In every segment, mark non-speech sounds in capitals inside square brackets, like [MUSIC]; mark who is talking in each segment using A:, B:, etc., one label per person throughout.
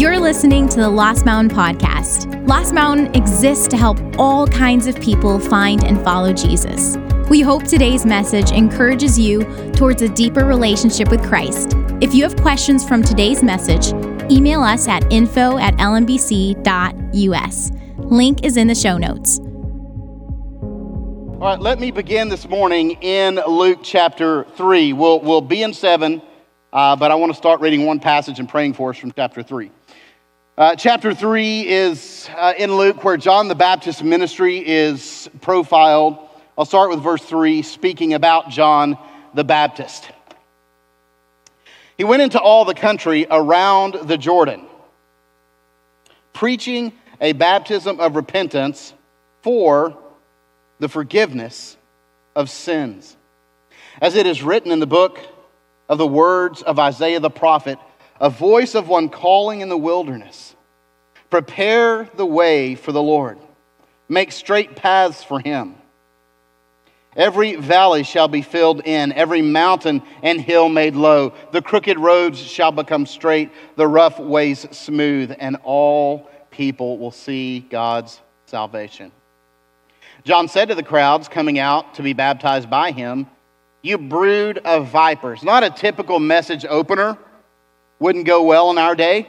A: You're listening to the Lost Mountain Podcast. Lost Mountain exists to help all kinds of people find and follow Jesus. We hope today's message encourages you towards a deeper relationship with Christ. If you have questions from today's message, email us at info at lmbc.us. Link is in the show notes.
B: All right, let me begin this morning in Luke chapter 3. We'll, we'll be in 7, uh, but I want to start reading one passage and praying for us from chapter 3. Uh, chapter 3 is uh, in Luke where John the Baptist's ministry is profiled. I'll start with verse 3, speaking about John the Baptist. He went into all the country around the Jordan, preaching a baptism of repentance for the forgiveness of sins. As it is written in the book of the words of Isaiah the prophet, a voice of one calling in the wilderness, prepare the way for the Lord, make straight paths for him. Every valley shall be filled in, every mountain and hill made low. The crooked roads shall become straight, the rough ways smooth, and all people will see God's salvation. John said to the crowds coming out to be baptized by him, You brood of vipers. Not a typical message opener, wouldn't go well in our day.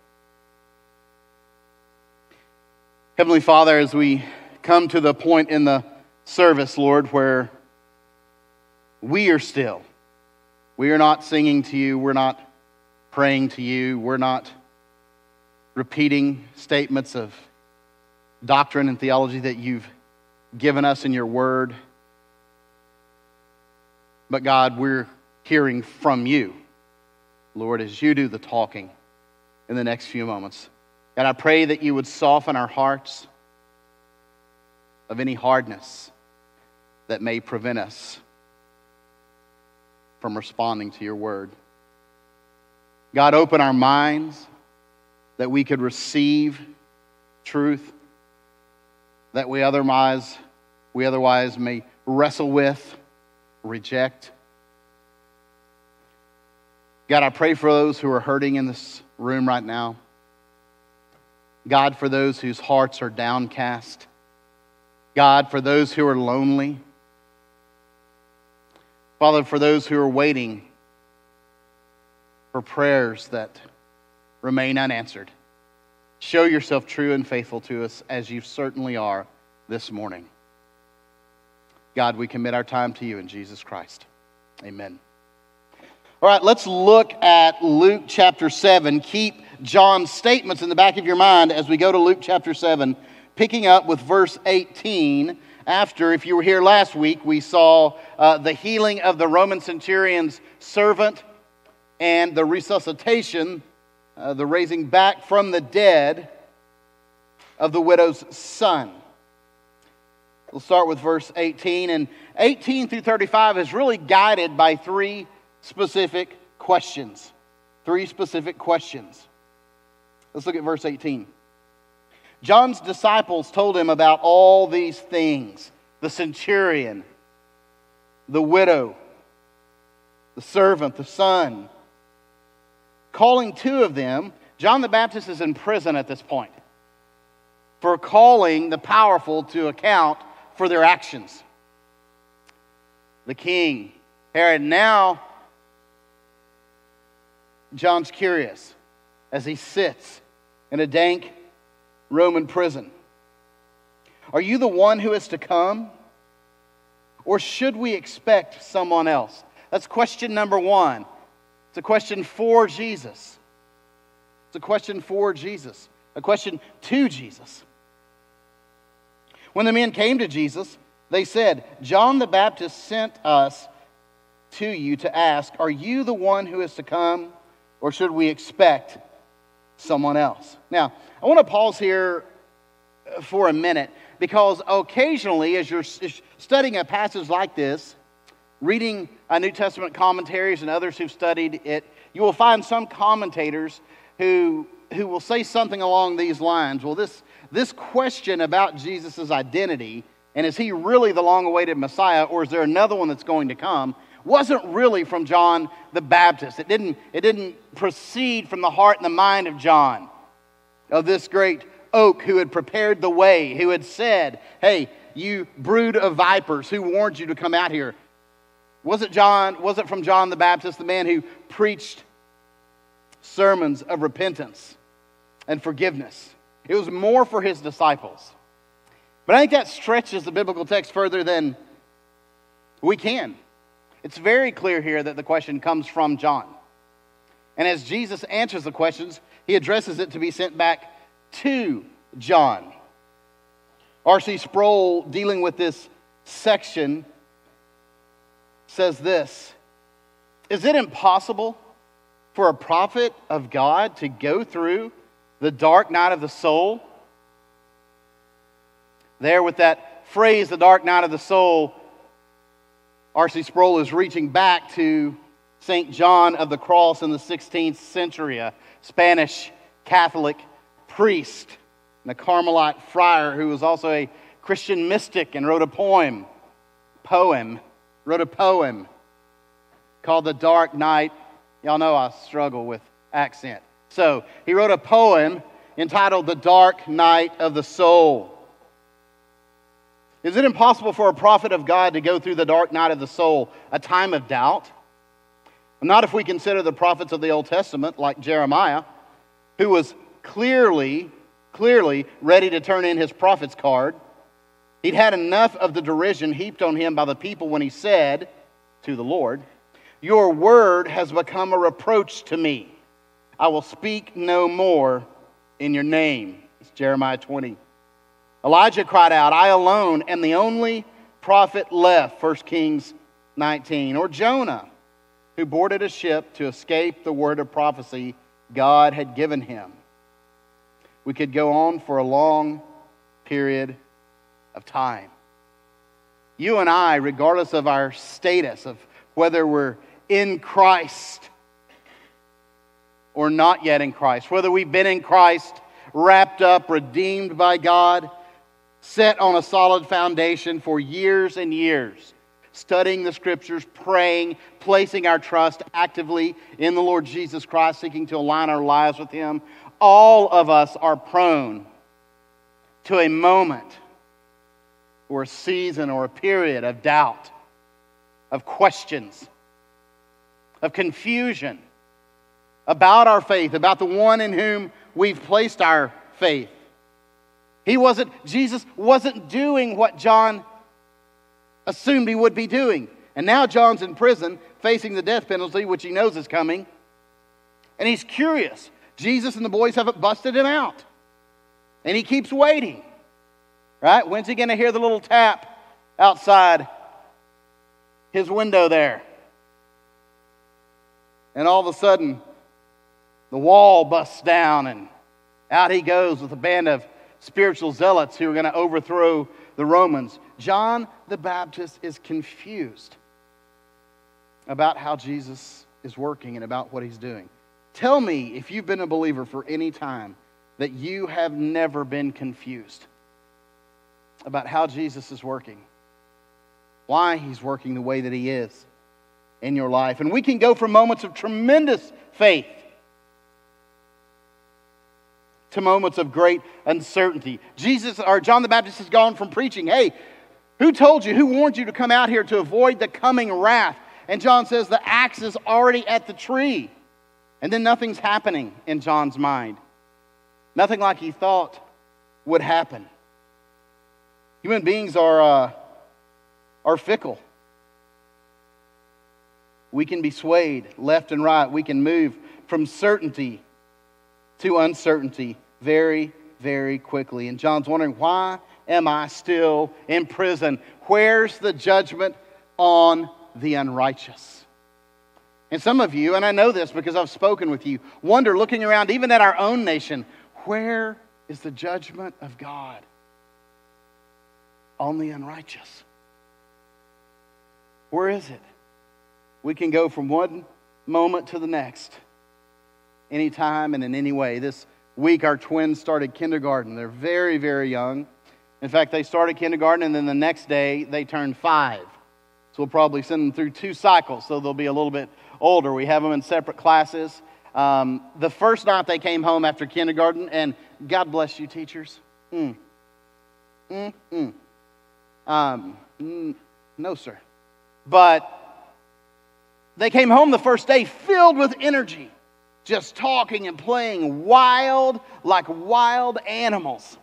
B: Heavenly Father, as we come to the point in the service, Lord, where we are still. We are not singing to you. We're not praying to you. We're not repeating statements of doctrine and theology that you've given us in your word. But God, we're hearing from you, Lord, as you do the talking in the next few moments. God, I pray that you would soften our hearts of any hardness that may prevent us from responding to your word. God, open our minds that we could receive truth that we otherwise, we otherwise may wrestle with, reject. God, I pray for those who are hurting in this room right now. God, for those whose hearts are downcast. God, for those who are lonely. Father, for those who are waiting for prayers that remain unanswered, show yourself true and faithful to us as you certainly are this morning. God, we commit our time to you in Jesus Christ. Amen. All right, let's look at Luke chapter 7. Keep John's statements in the back of your mind as we go to Luke chapter 7, picking up with verse 18 after, if you were here last week, we saw uh, the healing of the Roman centurion's servant and the resuscitation, uh, the raising back from the dead of the widow's son. We'll start with verse 18. And 18 through 35 is really guided by three specific questions. Three specific questions. Let's look at verse 18. John's disciples told him about all these things the centurion, the widow, the servant, the son. Calling two of them, John the Baptist is in prison at this point for calling the powerful to account for their actions. The king, Herod, now John's curious as he sits in a dank Roman prison. Are you the one who is to come? Or should we expect someone else? That's question number one. It's a question for Jesus. It's a question for Jesus, a question to Jesus. When the men came to Jesus, they said, John the Baptist sent us to you to ask, Are you the one who is to come, or should we expect someone else. Now, I want to pause here uh, for a minute because occasionally, as you're studying a passage like this, reading New Testament commentaries and others who've studied it, you will find some commentators who, who will say something along these lines. Well, this, this question about Jesus' identity, and is he really the long awaited Messiah, or is there another one that's going to come, wasn't really from John the Baptist. It didn't, it didn't proceed from the heart and the mind of John, of this great oak who had prepared the way, who had said, Hey, you brood of vipers, who warned you to come out here? Was it John? Was it from John the Baptist, the man who preached sermons of repentance and forgiveness? It was more for his disciples. But I think that stretches the biblical text further than we can. It's very clear here that the question comes from John. And as Jesus answers the questions, he addresses it to be sent back to John. R.C. Sproul, dealing with this section, says this Is it impossible for a prophet of God to go through the dark night of the soul? There, with that phrase, the dark night of the soul, R.C. Sproul is reaching back to St. John of the Cross in the 16th century, a Spanish Catholic priest and a Carmelite friar who was also a Christian mystic and wrote a poem, poem, wrote a poem called The Dark Night. Y'all know I struggle with accent. So he wrote a poem entitled The Dark Night of the Soul. Is it impossible for a prophet of God to go through the dark night of the soul, a time of doubt? Not if we consider the prophets of the Old Testament, like Jeremiah, who was clearly, clearly ready to turn in his prophet's card. He'd had enough of the derision heaped on him by the people when he said to the Lord, Your word has become a reproach to me. I will speak no more in your name. It's Jeremiah 20. Elijah cried out, I alone am the only prophet left, 1 Kings 19. Or Jonah, who boarded a ship to escape the word of prophecy God had given him. We could go on for a long period of time. You and I, regardless of our status, of whether we're in Christ or not yet in Christ, whether we've been in Christ, wrapped up, redeemed by God, set on a solid foundation for years and years, studying the scriptures, praying, placing our trust actively in the Lord Jesus Christ, seeking to align our lives with Him, all of us are prone to a moment or a season or a period of doubt, of questions, of confusion about our faith, about the one in whom we've placed our faith. He wasn't, Jesus wasn't doing what John assumed he would be doing. And now John's in prison facing the death penalty, which he knows is coming. And he's curious. Jesus and the boys haven't busted him out. And he keeps waiting. Right? When's he going to hear the little tap outside his window there? And all of a sudden, the wall busts down, and out he goes with a band of spiritual zealots who are going to overthrow the Romans. John the Baptist is confused about how Jesus is working and about what he's doing. Tell me if you've been a believer for any time that you have never been confused about how Jesus is working, why he's working the way that he is in your life. And we can go from moments of tremendous faith to moments of great uncertainty. Jesus or John the Baptist has gone from preaching, hey, who told you, who warned you to come out here to avoid the coming wrath? And John says the axe is already at the tree. And then nothing's happening in John's mind. Nothing like he thought would happen. Human beings are, uh, are fickle. We can be swayed left and right. We can move from certainty to uncertainty very, very quickly. And John's wondering, why am I still in prison? Where's the judgment on the unrighteous? And some of you, and I know this because I've spoken with you, wonder looking around even at our own nation, where is the judgment of God on the unrighteous? Where is it? We can go from one moment to the next, anytime and in any way. This week, our twins started kindergarten. They're very, very young. In fact, they started kindergarten, and then the next day, they turned five. So we'll probably send them through two cycles, so they'll be a little bit older. We have them in separate classes. Um, the first night they came home after kindergarten, and God bless you, teachers. Mm. Mm, mm. Um, mm, no, sir. But they came home the first day filled with energy, just talking and playing wild, like wild animals.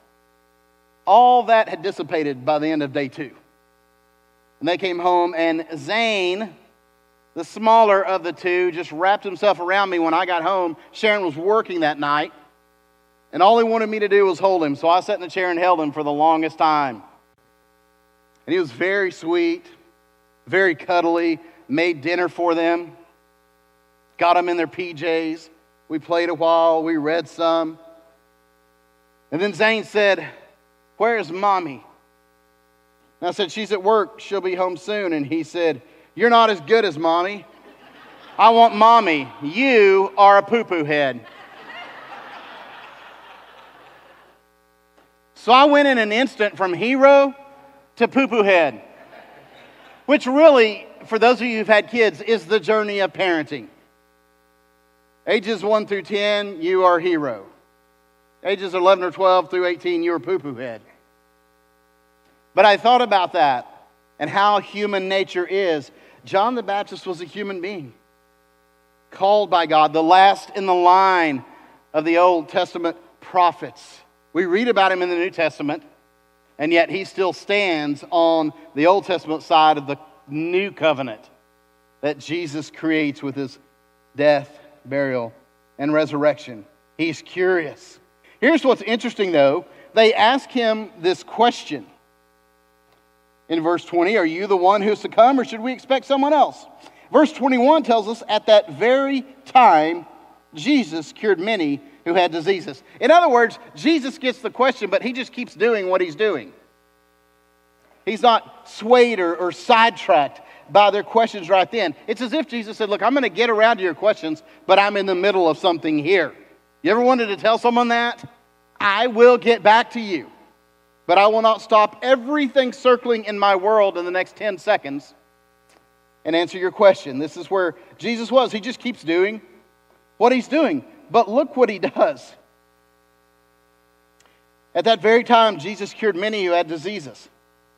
B: All that had dissipated by the end of day two. And they came home, and Zane, the smaller of the two, just wrapped himself around me when I got home. Sharon was working that night, and all he wanted me to do was hold him. So I sat in the chair and held him for the longest time. And he was very sweet, very cuddly, made dinner for them, got them in their PJs. We played a while, we read some. And then Zane said, Where's mommy? And I said, She's at work. She'll be home soon. And he said, You're not as good as mommy. I want mommy. You are a poo poo head. So I went in an instant from hero to poo poo head, which really, for those of you who've had kids, is the journey of parenting. Ages 1 through 10, you are hero. Ages 11 or 12 through 18, you are poo poo head. But I thought about that and how human nature is. John the Baptist was a human being, called by God, the last in the line of the Old Testament prophets. We read about him in the New Testament, and yet he still stands on the Old Testament side of the new covenant that Jesus creates with his death, burial, and resurrection. He's curious. Here's what's interesting, though. They ask him this question in verse 20 Are you the one who is to come, or should we expect someone else? Verse 21 tells us at that very time, Jesus cured many who had diseases. In other words, Jesus gets the question, but he just keeps doing what he's doing. He's not swayed or, or sidetracked by their questions right then. It's as if Jesus said, Look, I'm going to get around to your questions, but I'm in the middle of something here. You ever wanted to tell someone that? I will get back to you. But I will not stop everything circling in my world in the next 10 seconds and answer your question. This is where Jesus was. He just keeps doing what he's doing. But look what he does. At that very time, Jesus cured many who had diseases,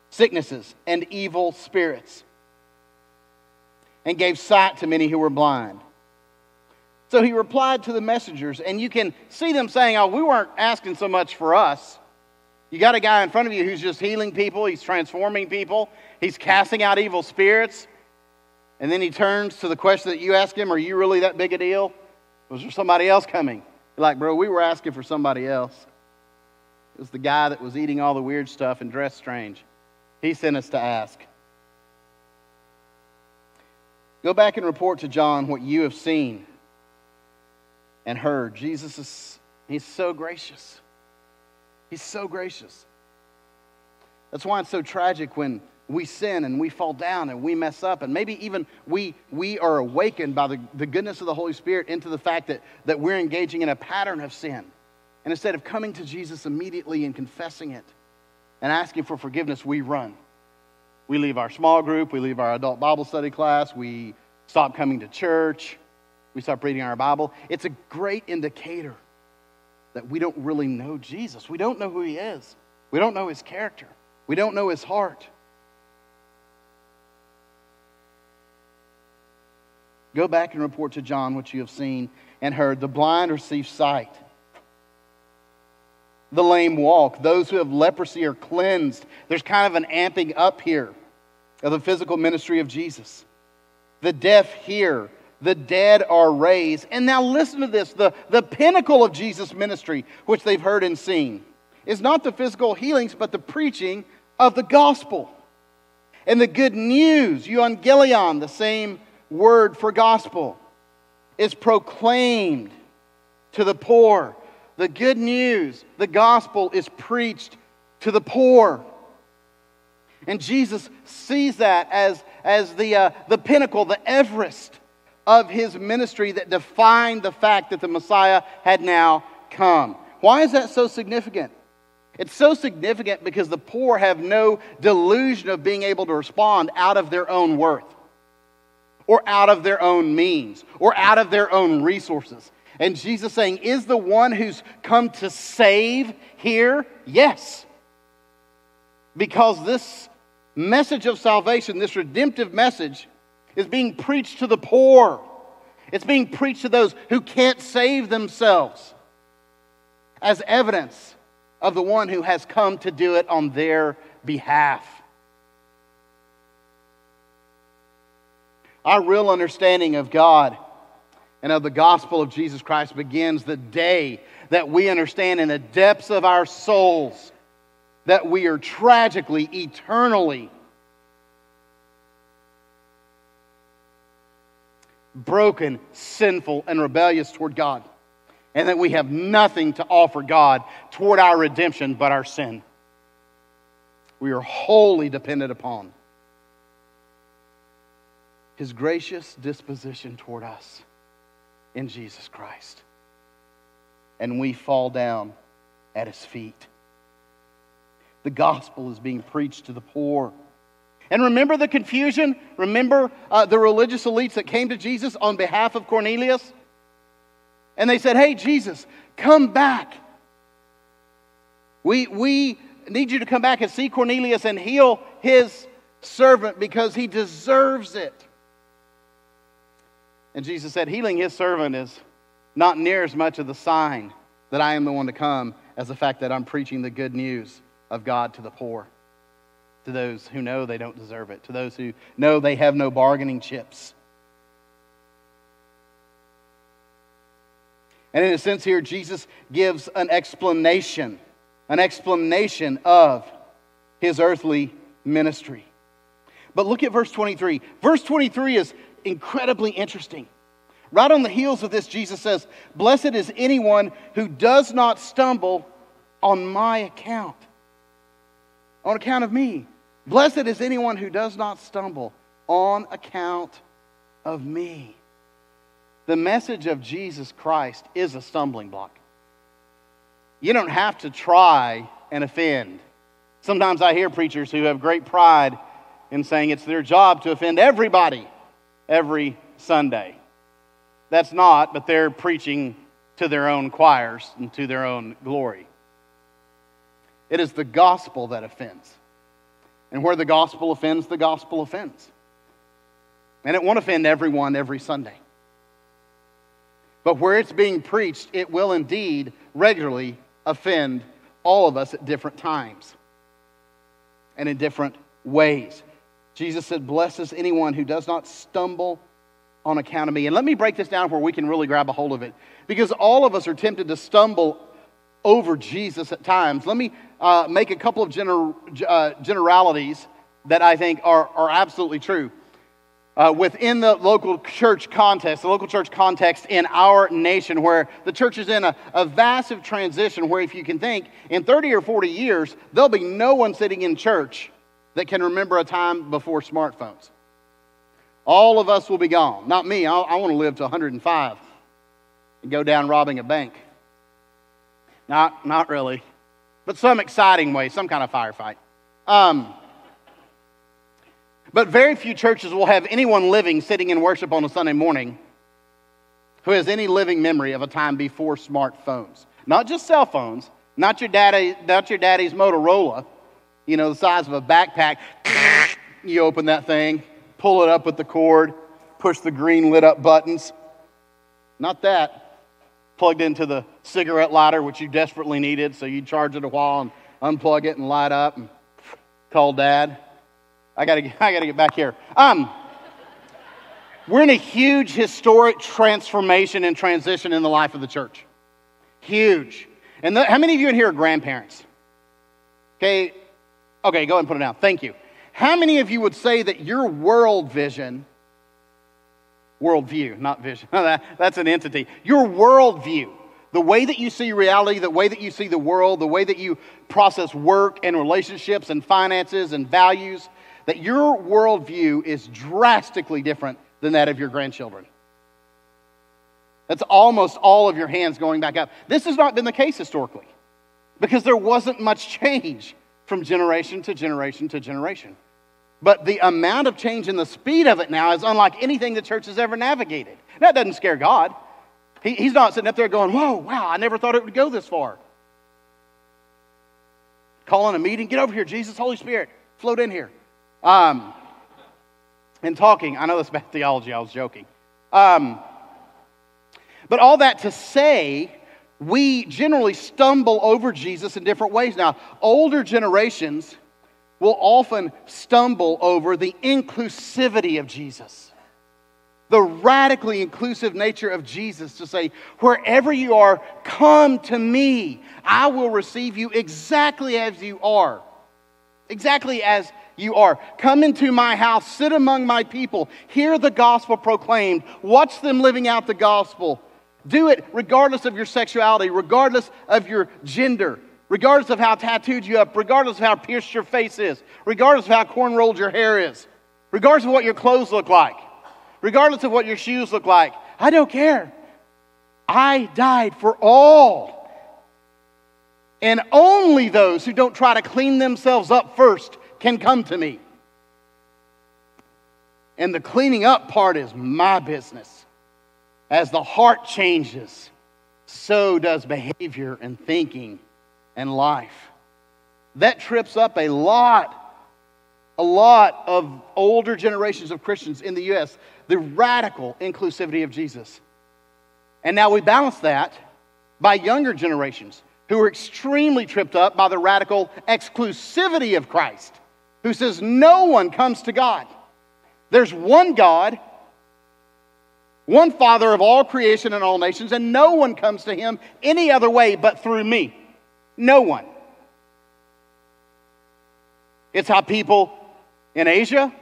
B: sicknesses, and evil spirits, and gave sight to many who were blind. So he replied to the messengers, and you can see them saying, Oh, we weren't asking so much for us. You got a guy in front of you who's just healing people, he's transforming people, he's casting out evil spirits. And then he turns to the question that you ask him Are you really that big a deal? Was there somebody else coming? You're like, bro, we were asking for somebody else. It was the guy that was eating all the weird stuff and dressed strange. He sent us to ask. Go back and report to John what you have seen and heard. Jesus is he's so gracious. He's so gracious. That's why it's so tragic when we sin and we fall down and we mess up and maybe even we, we are awakened by the, the goodness of the holy spirit into the fact that, that we're engaging in a pattern of sin and instead of coming to jesus immediately and confessing it and asking for forgiveness we run we leave our small group we leave our adult bible study class we stop coming to church we stop reading our bible it's a great indicator that we don't really know Jesus. We don't know who he is. We don't know his character. We don't know his heart. Go back and report to John what you have seen and heard. The blind receive sight. The lame walk. Those who have leprosy are cleansed. There's kind of an amping up here of the physical ministry of Jesus. The deaf hear the dead are raised. And now listen to this the, the pinnacle of Jesus' ministry, which they've heard and seen, is not the physical healings, but the preaching of the gospel. And the good news, euangelion, the same word for gospel is proclaimed to the poor. The good news, the gospel is preached to the poor. And Jesus sees that as, as the, uh, the pinnacle, the Everest of his ministry that defined the fact that the Messiah had now come. Why is that so significant? It's so significant because the poor have no delusion of being able to respond out of their own worth or out of their own means or out of their own resources. And Jesus saying, Is the one who's come to save here? Yes. Because this message of salvation, this redemptive message, is being preached to the poor. It's being preached to those who can't save themselves as evidence of the one who has come to do it on their behalf. Our real understanding of God and of the gospel of Jesus Christ begins the day that we understand in the depths of our souls that we are tragically, eternally broken, sinful, and rebellious toward God and that we have nothing to offer God toward our redemption but our sin. We are wholly dependent upon His gracious disposition toward us in Jesus Christ. And we fall down at His feet. The gospel is being preached to the poor. And remember the confusion? Remember uh, the religious elites that came to Jesus on behalf of Cornelius? And they said, Hey, Jesus, come back. We, we need you to come back and see Cornelius and heal his servant because he deserves it. And Jesus said, Healing his servant is not near as much of the sign that I am the one to come as the fact that I'm preaching the good news of God to the poor, to those who know they don't deserve it, to those who know they have no bargaining chips. And in a sense, here, Jesus gives an explanation, an explanation of his earthly ministry. But look at verse 23. Verse 23 is incredibly interesting. Right on the heels of this, Jesus says, Blessed is anyone who does not stumble on my account, on account of me. Blessed is anyone who does not stumble on account of me. The message of Jesus Christ is a stumbling block. You don't have to try and offend. Sometimes I hear preachers who have great pride in saying it's their job to offend everybody every Sunday. That's not, but they're preaching to their own choirs and to their own glory. It is the gospel that offends. And where the gospel offends, the gospel offends. And it won't offend everyone every Sunday. But where it's being preached, it will indeed regularly offend all of us at different times and in different ways. Jesus said, Blesses anyone who does not stumble on account of me. And let me break this down where we can really grab a hold of it. Because all of us are tempted to stumble over Jesus at times. Let me uh, make a couple of gener- uh, generalities that I think are, are absolutely true uh, within the local church context, the local church context in our nation, where the church is in a, a vast transition, where if you can think, in 30 or 40 years, there'll be no one sitting in church that can remember a time before smartphones. All of us will be gone. Not me. I, I want to live to 105 and go down robbing a bank. Not, not really, but some exciting way, some kind of firefight. Um, but very few churches will have anyone living sitting in worship on a Sunday morning who has any living memory of a time before smartphones. Not just cell phones, not your, daddy, not your daddy's Motorola, you know, the size of a backpack. you open that thing, pull it up with the cord, push the green lit up buttons. Not that. Plugged into the cigarette lighter, which you desperately needed, so you'd charge it a while and unplug it and light up and call dad. I gotta, [LAUGHS] I gotta get back here. Um, we're in a huge historic transformation and transition in the life of the church. Huge. And the, how many of you in here are grandparents? Okay, okay, go ahead and put it down. Thank you. How many of you would say that your world vision worldview, not vision. [LAUGHS] That's an entity. Your worldview, the way that you see reality, the way that you see the world, the way that you process work and relationships and finances and values, that your worldview is drastically different than that of your grandchildren. That's almost all of your hands going back up. This has not been the case historically because there wasn't much change from generation to generation to generation. But the amount of change and the speed of it now is unlike anything the church has ever navigated. That doesn't scare God. He, he's not sitting up there going, Whoa, wow, I never thought it would go this far. Calling a meeting, get over here, Jesus, Holy Spirit, float in here. Um, and talking, I know that's bad theology, I was joking. Um, but all that to say, we generally stumble over Jesus in different ways. Now, older generations will often stumble over the inclusivity of Jesus, the radically inclusive nature of Jesus to say, wherever you are, come to me. I will receive you exactly as you are. Exactly as you are. Come into my house, sit among my people, hear the gospel proclaimed, watch them living out the gospel. Do it regardless of your sexuality, regardless of your gender, regardless of how tattooed you up, regardless of how pierced your face is, regardless of how corn rolled your hair is, regardless of what your clothes look like, regardless of what your shoes look like. I don't care. I died for all. And only those who don't try to clean themselves up first can come to me. And the cleaning up part is my business. As the heart changes, so does behavior and thinking and life. That trips up a lot, a lot of older generations of Christians in the U.S., the radical inclusivity of Jesus. And now we balance that by younger generations who are extremely tripped up by the radical exclusivity of Christ, who says no one comes to God. There's one God, one Father of all creation and all nations, and no one comes to him any other way but through me. No one. It's how people in Asia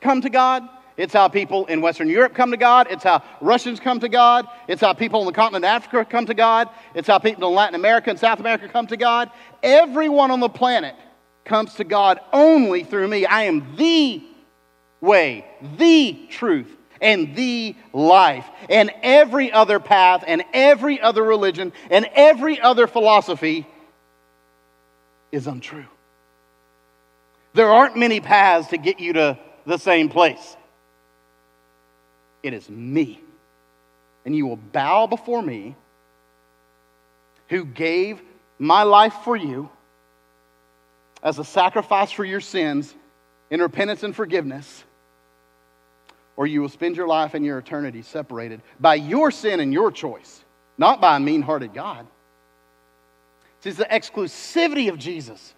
B: come to God. It's how people in Western Europe come to God. It's how Russians come to God. It's how people on the continent of Africa come to God. It's how people in Latin America and South America come to God. Everyone on the planet comes to God only through me. I am the way, the truth, and the life. And every other path, and every other religion, and every other philosophy is untrue. There aren't many paths to get you to the same place. It is me. And you will bow before me who gave my life for you as a sacrifice for your sins in repentance and forgiveness, or you will spend your life and your eternity separated by your sin and your choice, not by a mean hearted God. It's the exclusivity of Jesus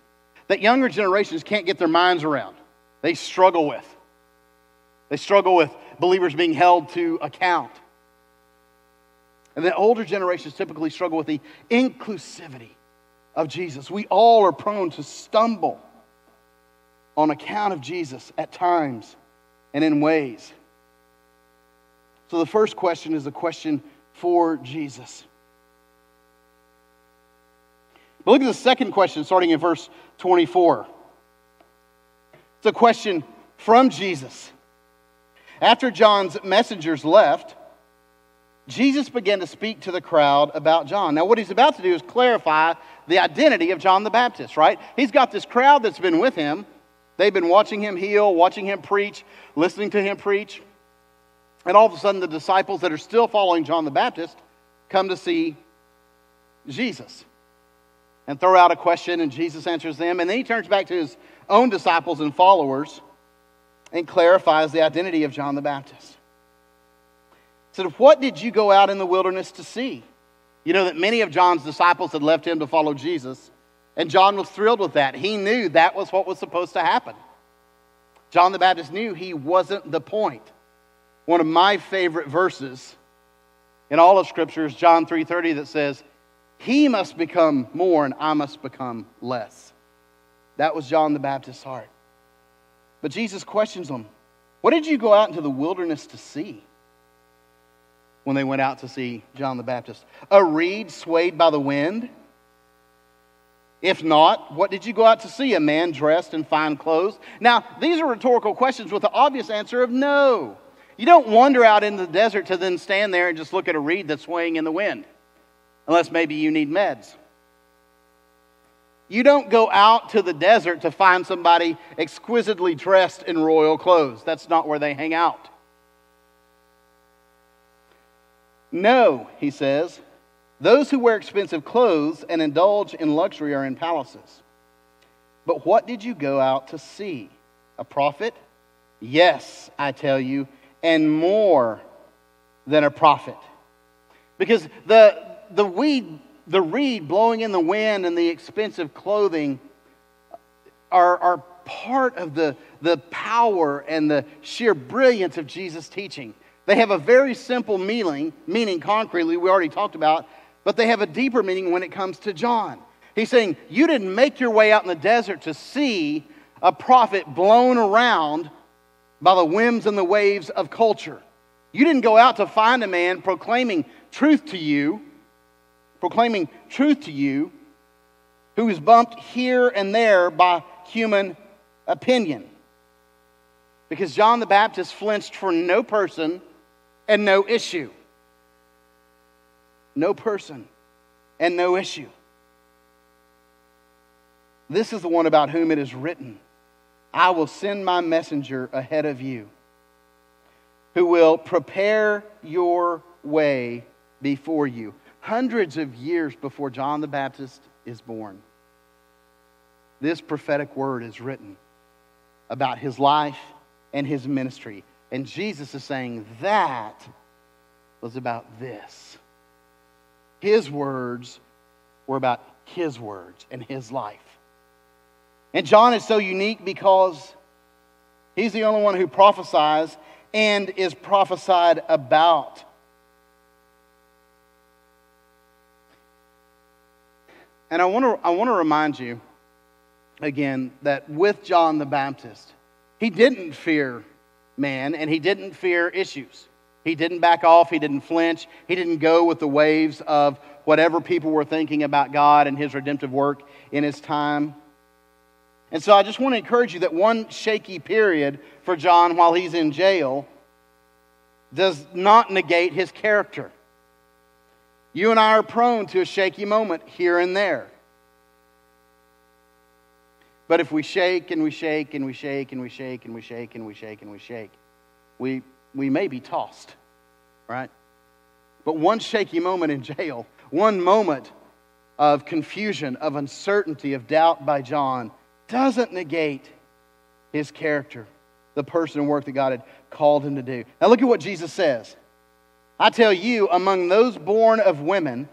B: that younger generations can't get their minds around. They struggle with. They struggle with believers being held to account. And the older generations typically struggle with the inclusivity of Jesus. We all are prone to stumble on account of Jesus at times and in ways. So the first question is a question for Jesus. But look at the second question starting in verse 24. It's a question from Jesus. After John's messengers left, Jesus began to speak to the crowd about John. Now, what he's about to do is clarify the identity of John the Baptist, right? He's got this crowd that's been with him. They've been watching him heal, watching him preach, listening to him preach. And all of a sudden, the disciples that are still following John the Baptist come to see Jesus and throw out a question, and Jesus answers them. And then he turns back to his own disciples and followers and clarifies the identity of John the Baptist. He said, What did you go out in the wilderness to see? You know that many of John's disciples had left him to follow Jesus, and John was thrilled with that. He knew that was what was supposed to happen. John the Baptist knew he wasn't the point. One of my favorite verses in all of Scripture is John 3:30 that says, he must become more and I must become less. That was John the Baptist's heart. But Jesus questions them What did you go out into the wilderness to see? when they went out to see John the Baptist? A reed swayed by the wind? If not, what did you go out to see? A man dressed in fine clothes? Now, these are rhetorical questions with the obvious answer of no. You don't wander out in the desert to then stand there and just look at a reed that's swaying in the wind, unless maybe you need meds. You don't go out to the desert to find somebody exquisitely dressed in royal clothes. That's not where they hang out. No, he says, those who wear expensive clothes and indulge in luxury are in palaces. But what did you go out to see? A prophet? Yes, I tell you, and more than a prophet. Because the, the weed the reed blowing in the wind and the expensive clothing are, are part of the, the power and the sheer brilliance of Jesus' teaching. They have a very simple meaning, meaning concretely, we already talked about, but they have a deeper meaning when it comes to John. He's saying, You didn't make your way out in the desert to see a prophet blown around by the whims and the waves of culture. You didn't go out to find a man proclaiming truth to you proclaiming truth to you, who is bumped here and there by human opinion. Because John the Baptist flinched for no person and no issue. No person and no issue. This is the one about whom it is written I will send my messenger ahead of you, who will prepare your way before you hundreds of years before John the Baptist is born. This prophetic word is written about his life and his ministry. And Jesus is saying that was about this. His words were about his words and his life. And John is so unique because he's the only one who prophesies and is prophesied about. And I want to I want to remind you again that with John the Baptist, he didn't fear man and he didn't fear issues. He didn't back off, he didn't flinch, he didn't go with the waves of whatever people were thinking about God and his redemptive work in his time. And so I just want to encourage you that one shaky period for John while he's in jail does not negate his character. You and I are prone to a shaky moment here and there. But if we shake and we shake and we shake and we shake and we shake and we shake and we shake, we, we may be tossed, right? But one shaky moment in jail, one moment of confusion, of uncertainty, of doubt by John doesn't negate his character, the person and work that God had called him to do. Now look at what Jesus says. I tell you, among those born of women,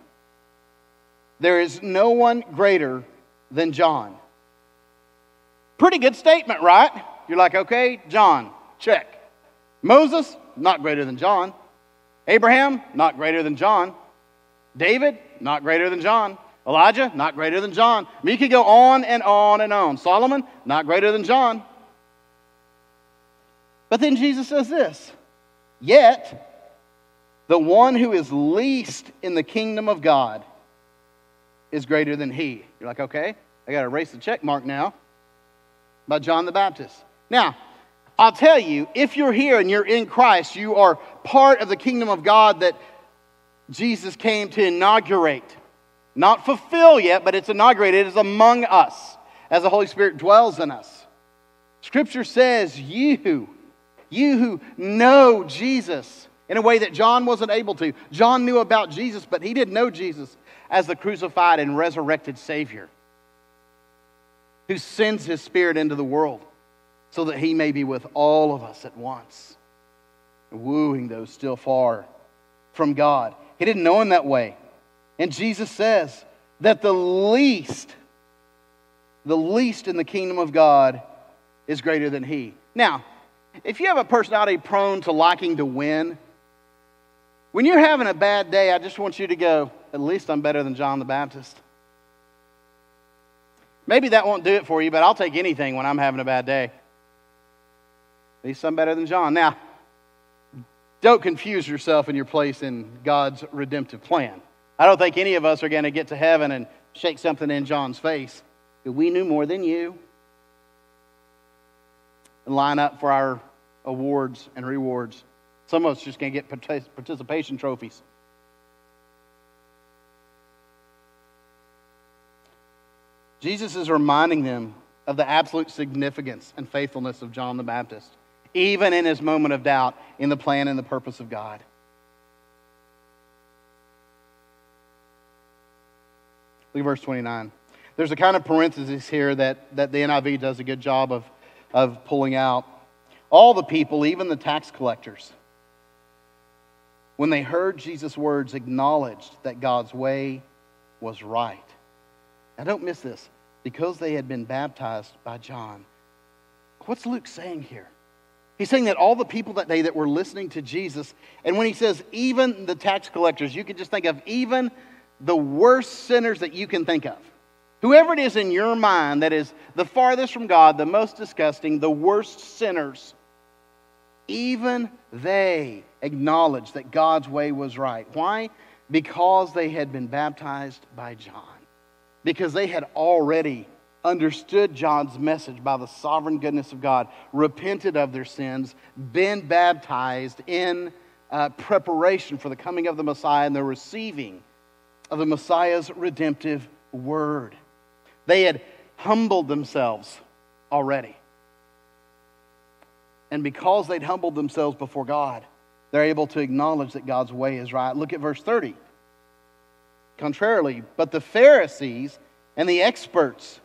B: there is no one greater than John. Pretty good statement, right? You're like, okay, John, check. Moses, not greater than John. Abraham, not greater than John. David, not greater than John. Elijah, not greater than John. I mean, you could go on and on and on. Solomon, not greater than John. But then Jesus says this Yet, the one who is least in the kingdom of God is greater than he. You're like, okay, I got to erase the check mark now by John the Baptist. Now, I'll tell you, if you're here and you're in Christ, you are part of the kingdom of God that Jesus came to inaugurate. Not fulfill yet, but it's inaugurated. It is among us as the Holy Spirit dwells in us. Scripture says, You, you who know Jesus, in a way that John wasn't able to. John knew about Jesus, but he didn't know Jesus as the crucified and resurrected Savior who sends his Spirit into the world so that he may be with all of us at once, wooing those still far from God. He didn't know him that way. And Jesus says that the least, the least in the kingdom of God is greater than he. Now, if you have a personality prone to liking to win, when you're having a bad day, I just want you to go, at least I'm better than John the Baptist. Maybe that won't do it for you, but I'll take anything when I'm having a bad day. At least I'm better than John. Now, don't confuse yourself in your place in God's redemptive plan. I don't think any of us are going to get to heaven and shake something in John's face. We knew more than you. And line up for our awards and rewards. Some of us just going to get participation trophies. Jesus is reminding them of the absolute significance and faithfulness of John the Baptist, even in his moment of doubt in the plan and the purpose of God. Look at verse 29. There's a kind of parenthesis here that, that the NIV does a good job of, of pulling out. All the people, even the tax collectors, when they heard Jesus' words, acknowledged that God's way was right. Now, don't miss this because they had been baptized by John. What's Luke saying here? He's saying that all the people that day that were listening to Jesus, and when he says even the tax collectors, you can just think of even the worst sinners that you can think of. Whoever it is in your mind that is the farthest from God, the most disgusting, the worst sinners, even they acknowledged that God's way was right. Why? Because they had been baptized by John because they had already understood John's message by the sovereign goodness of God, repented of their sins, been baptized in uh, preparation for the coming of the Messiah and the receiving of the Messiah's redemptive word. They had humbled themselves already. And because they'd humbled themselves before God, they're able to acknowledge that God's way is right. Look at verse 30. Contrarily, but the Pharisees and the experts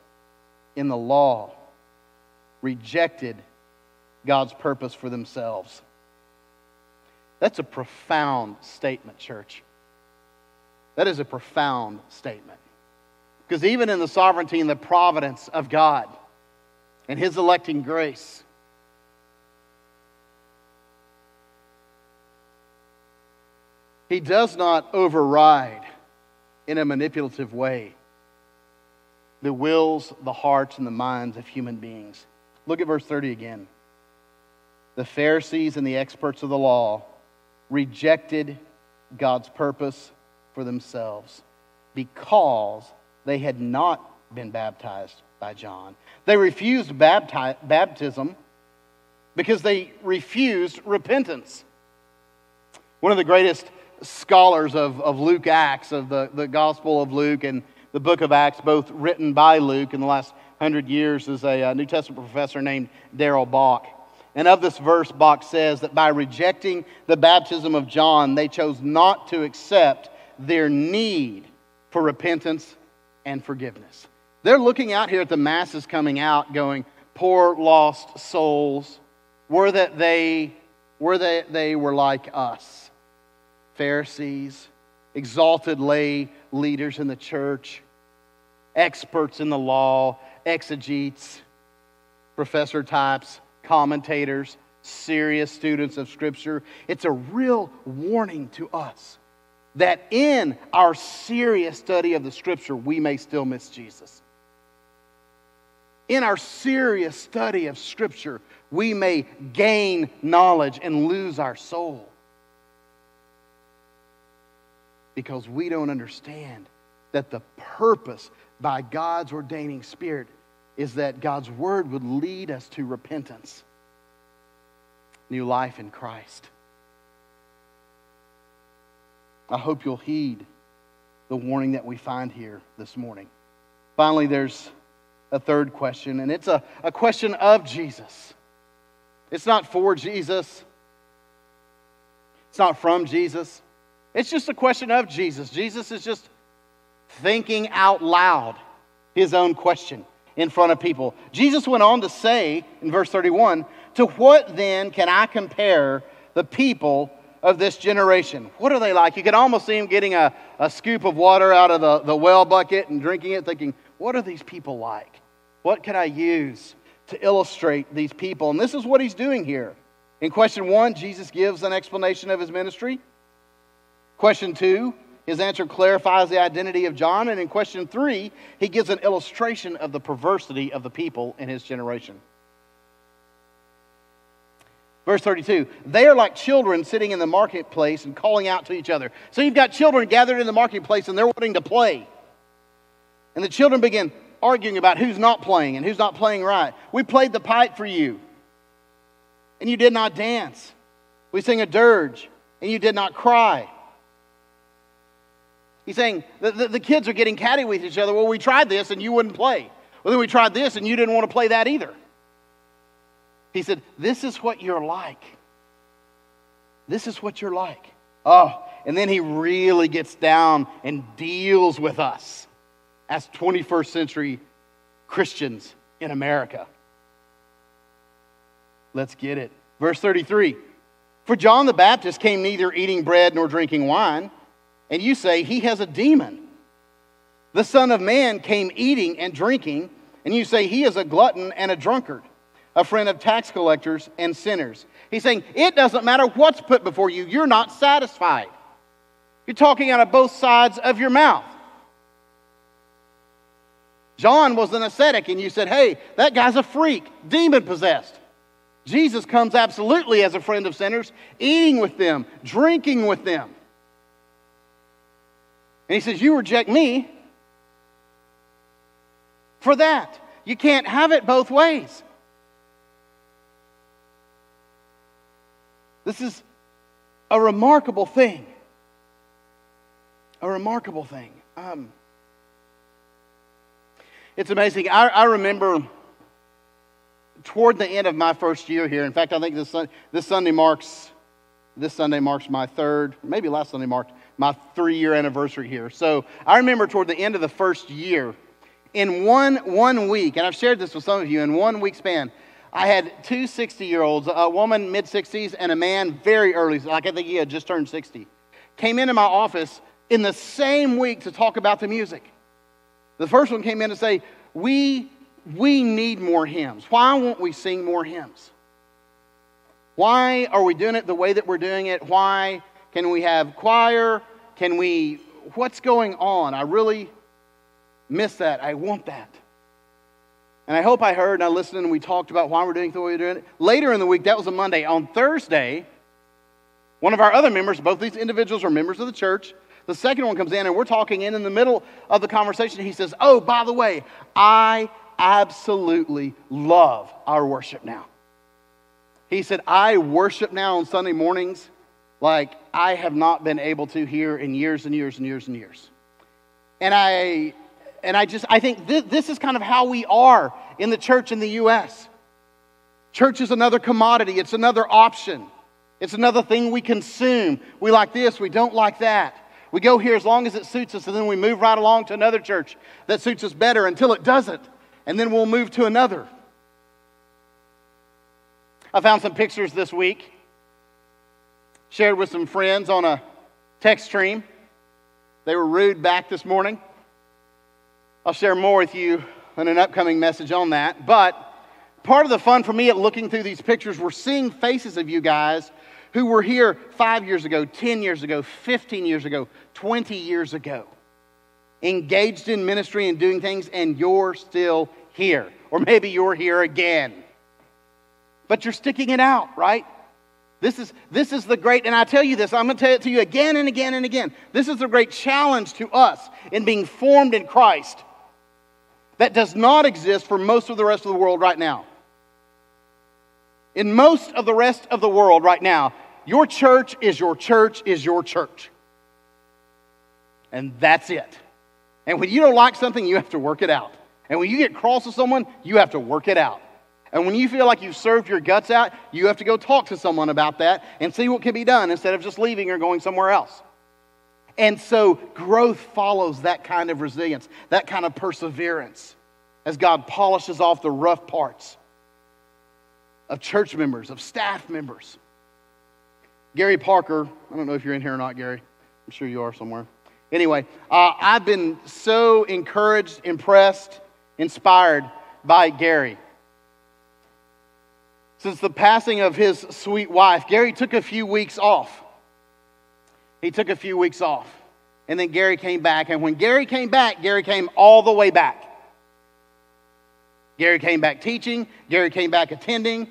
B: in the law rejected God's purpose for themselves. That's a profound statement, church. That is a profound statement. Because even in the sovereignty and the providence of God and His electing grace, He does not override in a manipulative way the wills, the hearts, and the minds of human beings. Look at verse 30 again. The Pharisees and the experts of the law rejected God's purpose for themselves because they had not been baptized by John. They refused bapti- baptism because they refused repentance. One of the greatest scholars of, of Luke Acts, of the, the Gospel of Luke and the book of Acts, both written by Luke in the last hundred years, is a, a New Testament professor named Darrell Bock. And of this verse, Bock says that by rejecting the baptism of John, they chose not to accept their need for repentance and forgiveness. They're looking out here at the masses coming out, going, poor lost souls, were that they were that they were like us. Pharisees, exalted lay leaders in the church, experts in the law, exegetes, professor types, commentators, serious students of Scripture. It's a real warning to us that in our serious study of the Scripture, we may still miss Jesus. In our serious study of Scripture, we may gain knowledge and lose our soul. Because we don't understand that the purpose by God's ordaining spirit is that God's word would lead us to repentance, new life in Christ. I hope you'll heed the warning that we find here this morning. Finally, there's a third question, and it's a, a question of Jesus. It's not for Jesus, it's not from Jesus. It's just a question of Jesus. Jesus is just thinking out loud his own question in front of people. Jesus went on to say in verse 31 To what then can I compare the people of this generation? What are they like? You can almost see him getting a, a scoop of water out of the, the well bucket and drinking it, thinking, What are these people like? What can I use to illustrate these people? And this is what he's doing here. In question one, Jesus gives an explanation of his ministry. Question two, his answer clarifies the identity of John. And in question three, he gives an illustration of the perversity of the people in his generation. Verse 32 They are like children sitting in the marketplace and calling out to each other. So you've got children gathered in the marketplace and they're wanting to play. And the children begin arguing about who's not playing and who's not playing right. We played the pipe for you, and you did not dance. We sing a dirge, and you did not cry. He's saying the, the, the, kids are getting catty with each other. Well, we tried this and you wouldn't play. Well, then we tried this and you didn't want to play that either. He said, This is what you're like. This is what you're like. Oh, and then he really gets down and deals with us as 21st century Christians in America. Let's get it. Verse 33 For John the Baptist came neither eating bread nor drinking wine, and you say he has a demon. The Son of Man came eating and drinking, and you say he is a glutton and a drunkard a friend of tax collectors and sinners. He's saying, it doesn't matter what's put before you, you're not satisfied. You're talking out of both sides of your mouth. John was an ascetic, and you said, hey, that guy's a freak, demon possessed. Jesus comes absolutely as a friend of sinners, eating with them, drinking with them. And he says, You reject me for that. You can't have it both ways. This is a remarkable thing. A remarkable thing. Um, it's amazing. I, I, remember toward the end of my first year here. In fact, I think this, this Sunday marks this Sunday marks my third, maybe last Sunday marked my three-year anniversary here. So I remember toward the end of the first year, in one one week, and I've shared this with some of you, in one week span, I had two 60 year olds, a woman mid 60s and a man very early, like I think he had just turned 60, came into my office in the same week to talk about the music. The first one came in to say, We, we need more hymns. Why won't we sing more hymns? Why are we doing it the way that we're doing it? Why can we have choir? Can we, what's going on? I really miss that. I want that. And I hope I heard and I listened and we talked about why we're doing the way we're doing it. Later in the week, that was a Monday. On Thursday, one of our other members, both these individuals are members of the church. The second one comes in and we're talking, and in the middle of the conversation, he says, Oh, by the way, I absolutely love our worship now. He said, I worship now on Sunday mornings like I have not been able to here in years and years and years and years. And I and I just, I think this is kind of how we are in the church in the U.S. Church is another commodity, it's another option, it's another thing we consume. We like this, we don't like that. We go here as long as it suits us, and then we move right along to another church that suits us better until it doesn't, and then we'll move to another. I found some pictures this week, shared with some friends on a text stream. They were rude back this morning. I'll share more with you in an upcoming message on that. But part of the fun for me at looking through these pictures, we're seeing faces of you guys who were here five years ago, 10 years ago, 15 years ago, 20 years ago, engaged in ministry and doing things, and you're still here. Or maybe you're here again. But you're sticking it out, right? This is, this is the great, and I tell you this, I'm going to tell it to you again and again and again. This is the great challenge to us in being formed in Christ that does not exist for most of the rest of the world right now. In most of the rest of the world right now, your church is your church is your church. And that's it. And when you don't like something, you have to work it out. And when you get cross with someone, you have to work it out. And when you feel like you've served your guts out, you have to go talk to someone about that and see what can be done instead of just leaving or going somewhere else. And so growth follows that kind of resilience, that kind of perseverance as God polishes off the rough parts of church members, of staff members. Gary Parker, I don't know if you're in here or not, Gary. I'm sure you are somewhere. Anyway, uh, I've been so encouraged, impressed, inspired by Gary. Since the passing of his sweet wife, Gary took a few weeks off. He took a few weeks off. And then Gary came back. And when Gary came back, Gary came all the way back. Gary came back teaching. Gary came back attending.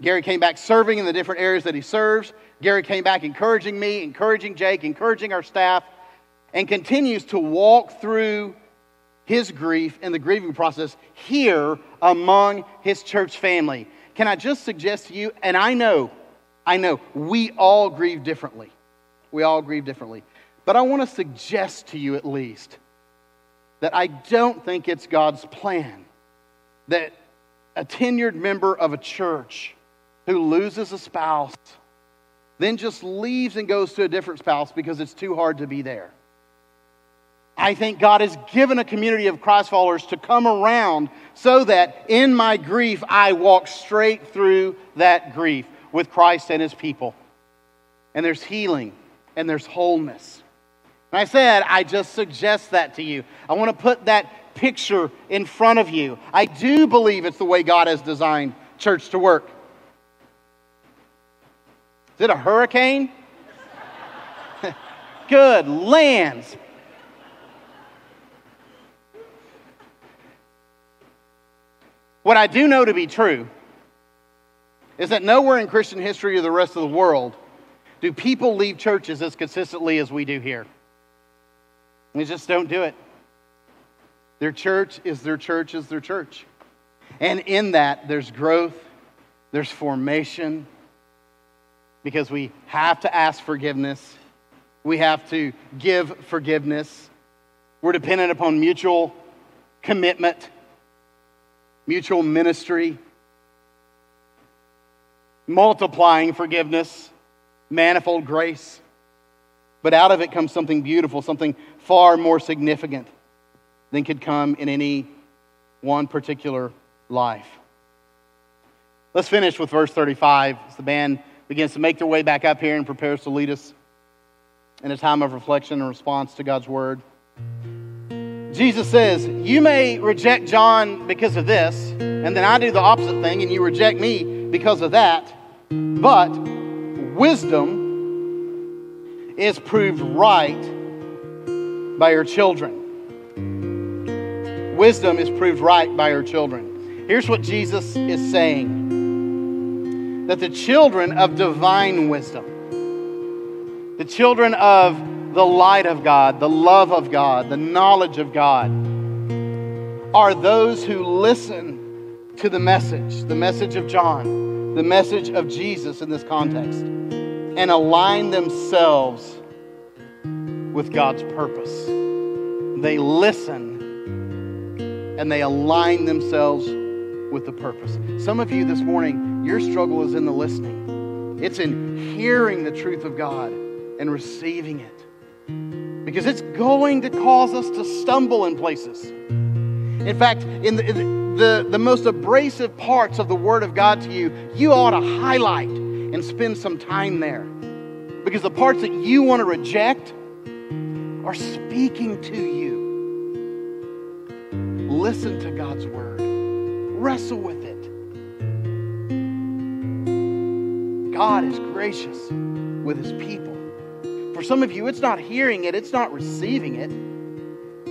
B: Gary came back serving in the different areas that he serves. Gary came back encouraging me, encouraging Jake, encouraging our staff, and continues to walk through his grief and the grieving process here among his church family. Can I just suggest to you, and I know, I know, we all grieve differently. We all grieve differently. But I want to suggest to you at least that I don't think it's God's plan that a tenured member of a church who loses a spouse then just leaves and goes to a different spouse because it's too hard to be there. I think God has given a community of Christ followers to come around so that in my grief, I walk straight through that grief with Christ and his people. And there's healing and there's wholeness. And I said, I just suggest that to you. I want to put that picture in front of you. I do believe it's the way God has designed church to work. Is it a hurricane? [LAUGHS] Good lands. What I do know to be true is that nowhere in Christian history or the rest of the world do people leave churches as consistently as we do here. They just don't do it. Their church is their church is their church. And in that, there's growth, there's formation, because we have to ask forgiveness, we have to give forgiveness. We're dependent upon mutual commitment mutual ministry, multiplying forgiveness, manifold grace. But out of it comes something beautiful, something far more significant than could come in any one particular life. Let's finish with verse 35 as the band begins to make their way back up here and prepares to lead us in a time of reflection and response to God's word. Jesus says, You may reject John because of this, and then I do the opposite thing, and you reject me because of that. But wisdom is proved right by her children. Wisdom is proved right by her children. Here's what Jesus is saying that the children of divine wisdom, the children of the light of God, the love of God, the knowledge of God, are those who listen to the message, the message of John, the message of Jesus in this context, and align themselves with God's purpose. They listen and they align themselves with the purpose. Some of you this morning, your struggle is in the listening, it's in hearing the truth of God and receiving it because it's going to cause us to stumble in places. In fact, in the, the, the most abrasive parts of the Word of God to you, you ought to highlight and spend some time there. Because the parts that you want to reject are speaking to you. Listen to God's Word, wrestle with it. God is gracious with His people. For some of you, it's not hearing it, it's not receiving it.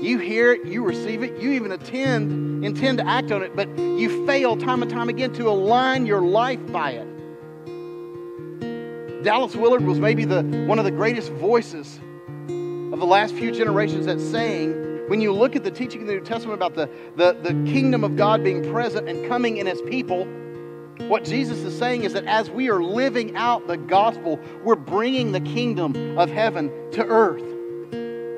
B: You hear it, you receive it, you even attend, intend to act on it, but you fail time and time again to align your life by it. Dallas Willard was maybe the, one of the greatest voices of the last few generations that's saying, when you look at the teaching in the New Testament about the, the, the kingdom of God being present and coming in as people, what Jesus is saying is that as we are living out the gospel, we're bringing the kingdom of heaven to earth.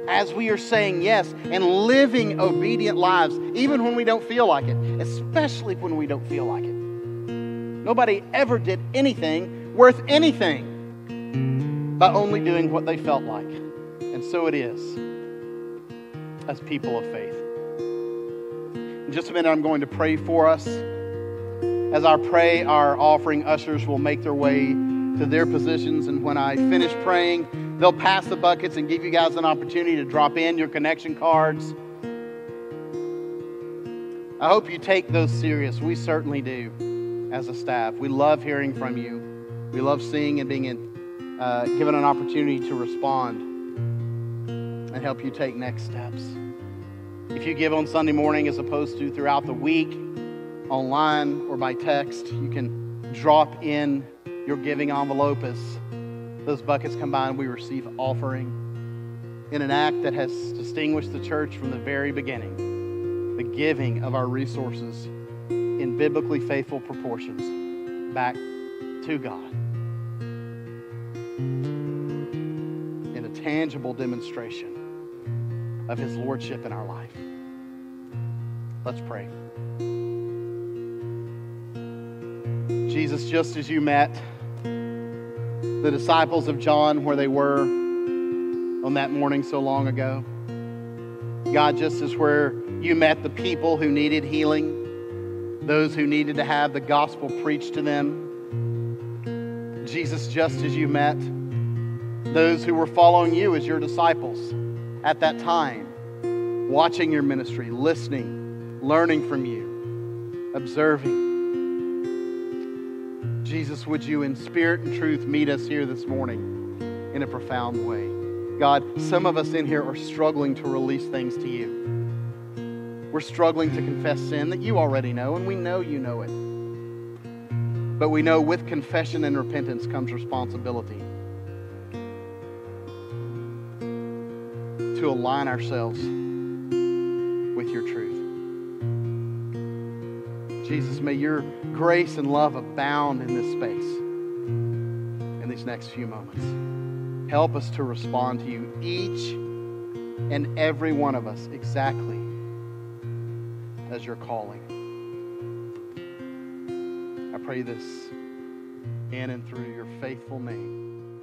B: As we are saying yes and living obedient lives, even when we don't feel like it, especially when we don't feel like it. Nobody ever did anything worth anything by only doing what they felt like. And so it is as people of faith. In just a minute, I'm going to pray for us. As I pray, our offering ushers will make their way to their positions. And when I finish praying, they'll pass the buckets and give you guys an opportunity to drop in your connection cards. I hope you take those serious. We certainly do as a staff. We love hearing from you. We love seeing and being in, uh, given an opportunity to respond and help you take next steps. If you give on Sunday morning as opposed to throughout the week, online or by text. You can drop in your giving envelope as those buckets and we receive offering in an act that has distinguished the church from the very beginning the giving of our resources in biblically faithful proportions back to God in a tangible demonstration of His Lordship in our life. Let's pray. Jesus, just as you met the disciples of John where they were on that morning so long ago, God, just as where you met the people who needed healing those who needed to have the gospel preached to them. Jesus, just as you met those who were following you as your disciples at that time, watching your ministry, listening, learning from you, observing. Jesus, would you in spirit and truth meet us here this morning in a profound way? God, some of us in here are struggling to release things to you. We're struggling to confess sin that you already know, and we know you know it. But we know with confession and repentance comes responsibility to align ourselves with your truth. Jesus, may your grace and love abound in this space in these next few moments. Help us to respond to you, each and every one of us, exactly as your calling. I pray this in and through your faithful name.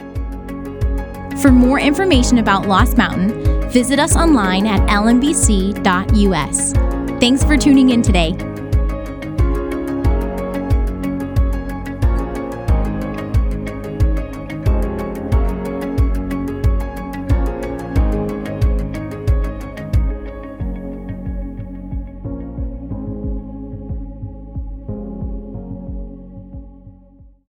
A: Amen. For more information about Lost Mountain, visit us online at lmbc.us. Thanks for tuning in today.